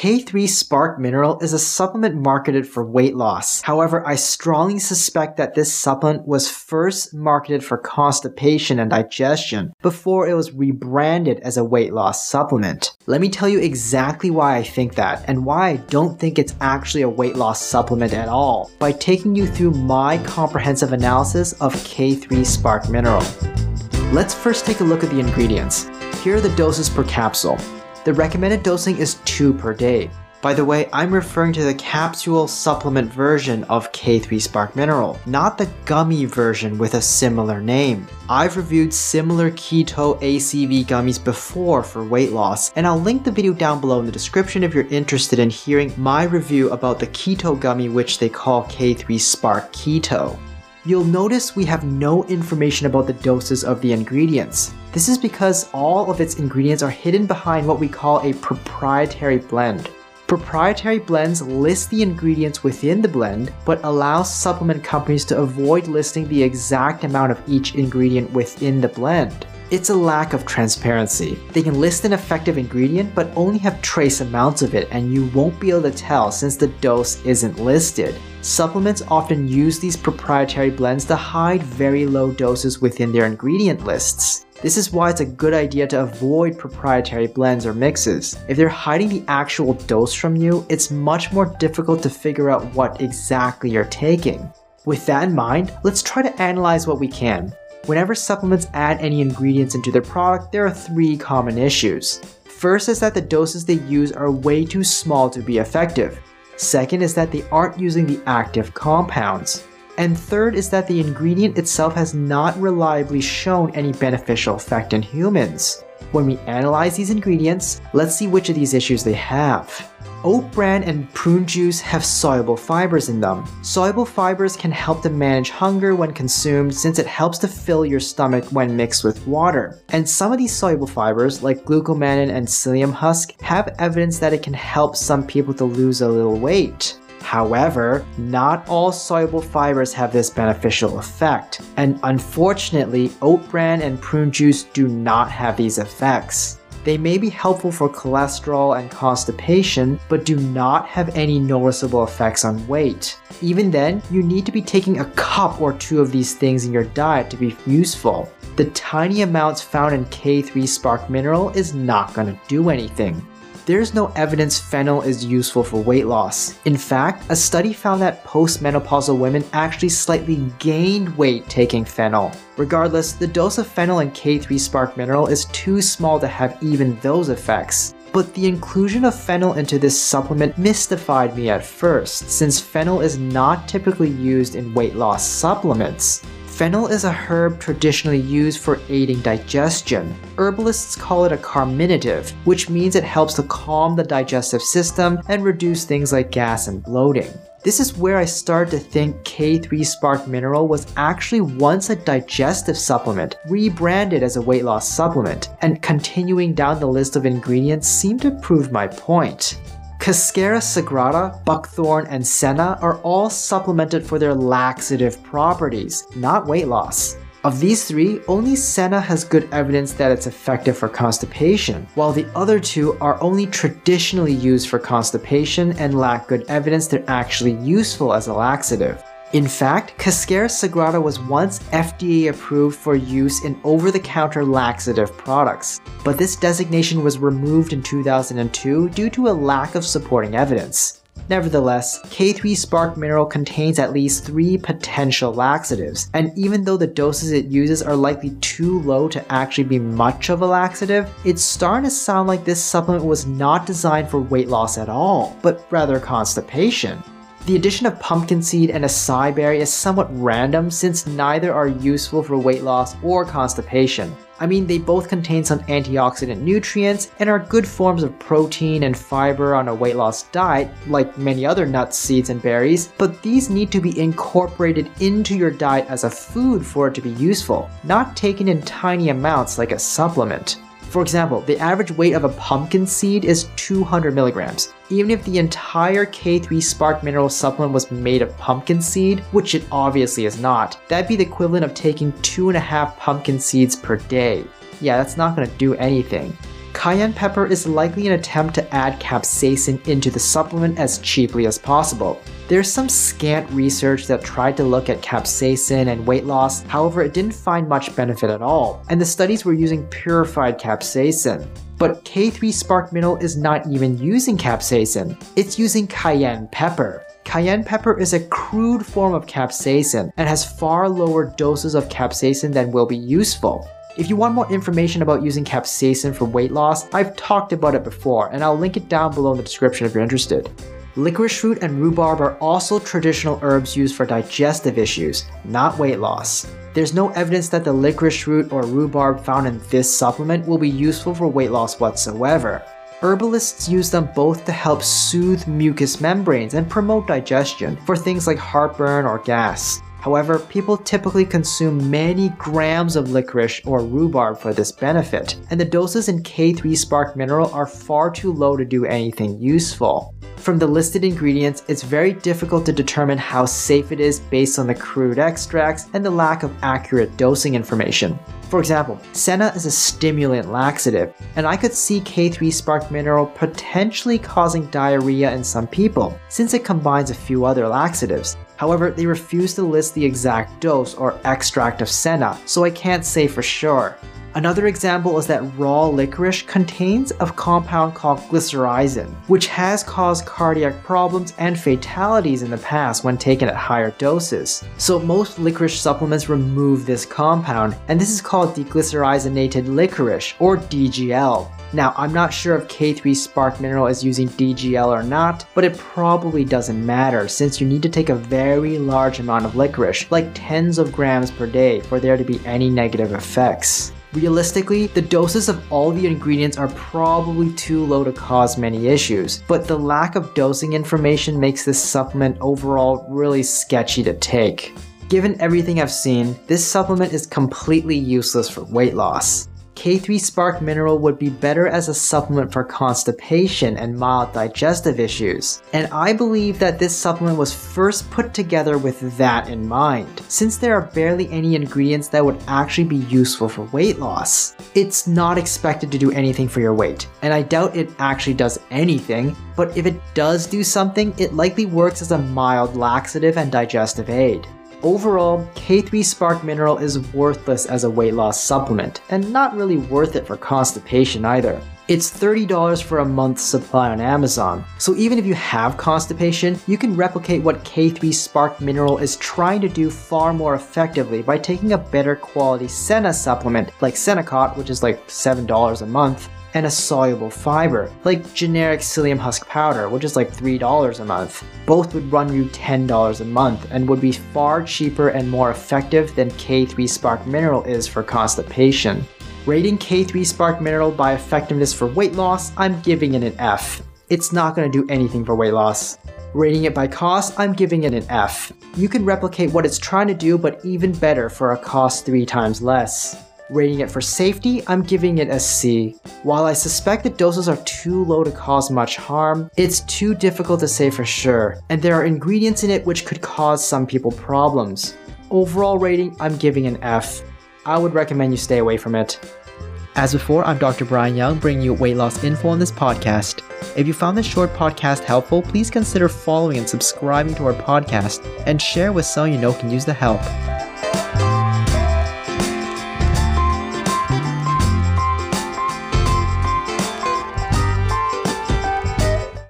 K3 Spark Mineral is a supplement marketed for weight loss. However, I strongly suspect that this supplement was first marketed for constipation and digestion before it was rebranded as a weight loss supplement. Let me tell you exactly why I think that and why I don't think it's actually a weight loss supplement at all by taking you through my comprehensive analysis of K3 Spark Mineral. Let's first take a look at the ingredients. Here are the doses per capsule. The recommended dosing is 2 per day. By the way, I'm referring to the capsule supplement version of K3 Spark Mineral, not the gummy version with a similar name. I've reviewed similar keto ACV gummies before for weight loss, and I'll link the video down below in the description if you're interested in hearing my review about the keto gummy which they call K3 Spark Keto. You'll notice we have no information about the doses of the ingredients. This is because all of its ingredients are hidden behind what we call a proprietary blend. Proprietary blends list the ingredients within the blend, but allow supplement companies to avoid listing the exact amount of each ingredient within the blend. It's a lack of transparency. They can list an effective ingredient but only have trace amounts of it and you won't be able to tell since the dose isn't listed. Supplements often use these proprietary blends to hide very low doses within their ingredient lists. This is why it's a good idea to avoid proprietary blends or mixes. If they're hiding the actual dose from you, it's much more difficult to figure out what exactly you're taking. With that in mind, let's try to analyze what we can. Whenever supplements add any ingredients into their product, there are three common issues. First is that the doses they use are way too small to be effective. Second is that they aren't using the active compounds. And third is that the ingredient itself has not reliably shown any beneficial effect in humans. When we analyze these ingredients, let's see which of these issues they have. Oat bran and prune juice have soluble fibers in them. Soluble fibers can help to manage hunger when consumed since it helps to fill your stomach when mixed with water. And some of these soluble fibers, like glucomannan and psyllium husk, have evidence that it can help some people to lose a little weight. However, not all soluble fibers have this beneficial effect, and unfortunately, oat bran and prune juice do not have these effects. They may be helpful for cholesterol and constipation, but do not have any noticeable effects on weight. Even then, you need to be taking a cup or two of these things in your diet to be useful. The tiny amounts found in K3 Spark Mineral is not going to do anything there's no evidence fennel is useful for weight loss. In fact, a study found that postmenopausal women actually slightly gained weight taking fennel. Regardless, the dose of fennel in K3 Spark Mineral is too small to have even those effects. But the inclusion of fennel into this supplement mystified me at first, since fennel is not typically used in weight loss supplements. Fennel is a herb traditionally used for aiding digestion. Herbalists call it a carminative, which means it helps to calm the digestive system and reduce things like gas and bloating. This is where I started to think K3 Spark Mineral was actually once a digestive supplement, rebranded as a weight loss supplement, and continuing down the list of ingredients seemed to prove my point. Cascara sagrada, buckthorn, and senna are all supplemented for their laxative properties, not weight loss. Of these three, only senna has good evidence that it's effective for constipation, while the other two are only traditionally used for constipation and lack good evidence they're actually useful as a laxative. In fact, Cascara Sagrada was once FDA approved for use in over the counter laxative products, but this designation was removed in 2002 due to a lack of supporting evidence. Nevertheless, K3 Spark Mineral contains at least three potential laxatives, and even though the doses it uses are likely too low to actually be much of a laxative, it's starting to sound like this supplement was not designed for weight loss at all, but rather constipation. The addition of pumpkin seed and acai berry is somewhat random since neither are useful for weight loss or constipation. I mean, they both contain some antioxidant nutrients and are good forms of protein and fiber on a weight loss diet, like many other nuts, seeds, and berries, but these need to be incorporated into your diet as a food for it to be useful, not taken in tiny amounts like a supplement. For example, the average weight of a pumpkin seed is 200 milligrams. Even if the entire K3 Spark Mineral supplement was made of pumpkin seed, which it obviously is not, that'd be the equivalent of taking two and a half pumpkin seeds per day. Yeah, that's not gonna do anything. Cayenne pepper is likely an attempt to add capsaicin into the supplement as cheaply as possible. There's some scant research that tried to look at capsaicin and weight loss, however, it didn't find much benefit at all, and the studies were using purified capsaicin. But K3 Spark Mineral is not even using capsaicin, it's using cayenne pepper. Cayenne pepper is a crude form of capsaicin and has far lower doses of capsaicin than will be useful. If you want more information about using capsaicin for weight loss, I've talked about it before and I'll link it down below in the description if you're interested. Licorice root and rhubarb are also traditional herbs used for digestive issues, not weight loss. There's no evidence that the licorice root or rhubarb found in this supplement will be useful for weight loss whatsoever. Herbalists use them both to help soothe mucous membranes and promote digestion for things like heartburn or gas. However, people typically consume many grams of licorice or rhubarb for this benefit, and the doses in K3 Spark Mineral are far too low to do anything useful. From the listed ingredients, it's very difficult to determine how safe it is based on the crude extracts and the lack of accurate dosing information. For example, senna is a stimulant laxative, and I could see K3 Spark Mineral potentially causing diarrhea in some people, since it combines a few other laxatives. However, they refuse to list the exact dose or extract of senna, so I can't say for sure. Another example is that raw licorice contains a compound called glycyrrhizin, which has caused cardiac problems and fatalities in the past when taken at higher doses. So most licorice supplements remove this compound, and this is called deglycyrrhizinated licorice, or DGL. Now, I'm not sure if K3 Spark Mineral is using DGL or not, but it probably doesn't matter since you need to take a very large amount of licorice, like tens of grams per day, for there to be any negative effects. Realistically, the doses of all the ingredients are probably too low to cause many issues, but the lack of dosing information makes this supplement overall really sketchy to take. Given everything I've seen, this supplement is completely useless for weight loss. K3 Spark Mineral would be better as a supplement for constipation and mild digestive issues. And I believe that this supplement was first put together with that in mind, since there are barely any ingredients that would actually be useful for weight loss. It's not expected to do anything for your weight, and I doubt it actually does anything, but if it does do something, it likely works as a mild laxative and digestive aid. Overall, K3 Spark Mineral is worthless as a weight loss supplement, and not really worth it for constipation either. It's $30 for a month's supply on Amazon, so even if you have constipation, you can replicate what K3 Spark Mineral is trying to do far more effectively by taking a better quality Senna supplement like Senokot, which is like $7 a month, and a soluble fiber, like generic psyllium husk powder, which is like $3 a month. Both would run you $10 a month and would be far cheaper and more effective than K3 Spark Mineral is for constipation. Rating K3 Spark Mineral by effectiveness for weight loss, I'm giving it an F. It's not going to do anything for weight loss. Rating it by cost, I'm giving it an F. You can replicate what it's trying to do, but even better for a cost three times less. Rating it for safety, I'm giving it a C. While I suspect the doses are too low to cause much harm, it's too difficult to say for sure, and there are ingredients in it which could cause some people problems. Overall rating, I'm giving an F. I would recommend you stay away from it. As before, I'm Dr. Brian Yeung bringing you weight loss info on this podcast. If you found this short podcast helpful, please consider following and subscribing to our podcast and share with someone you know can use the help.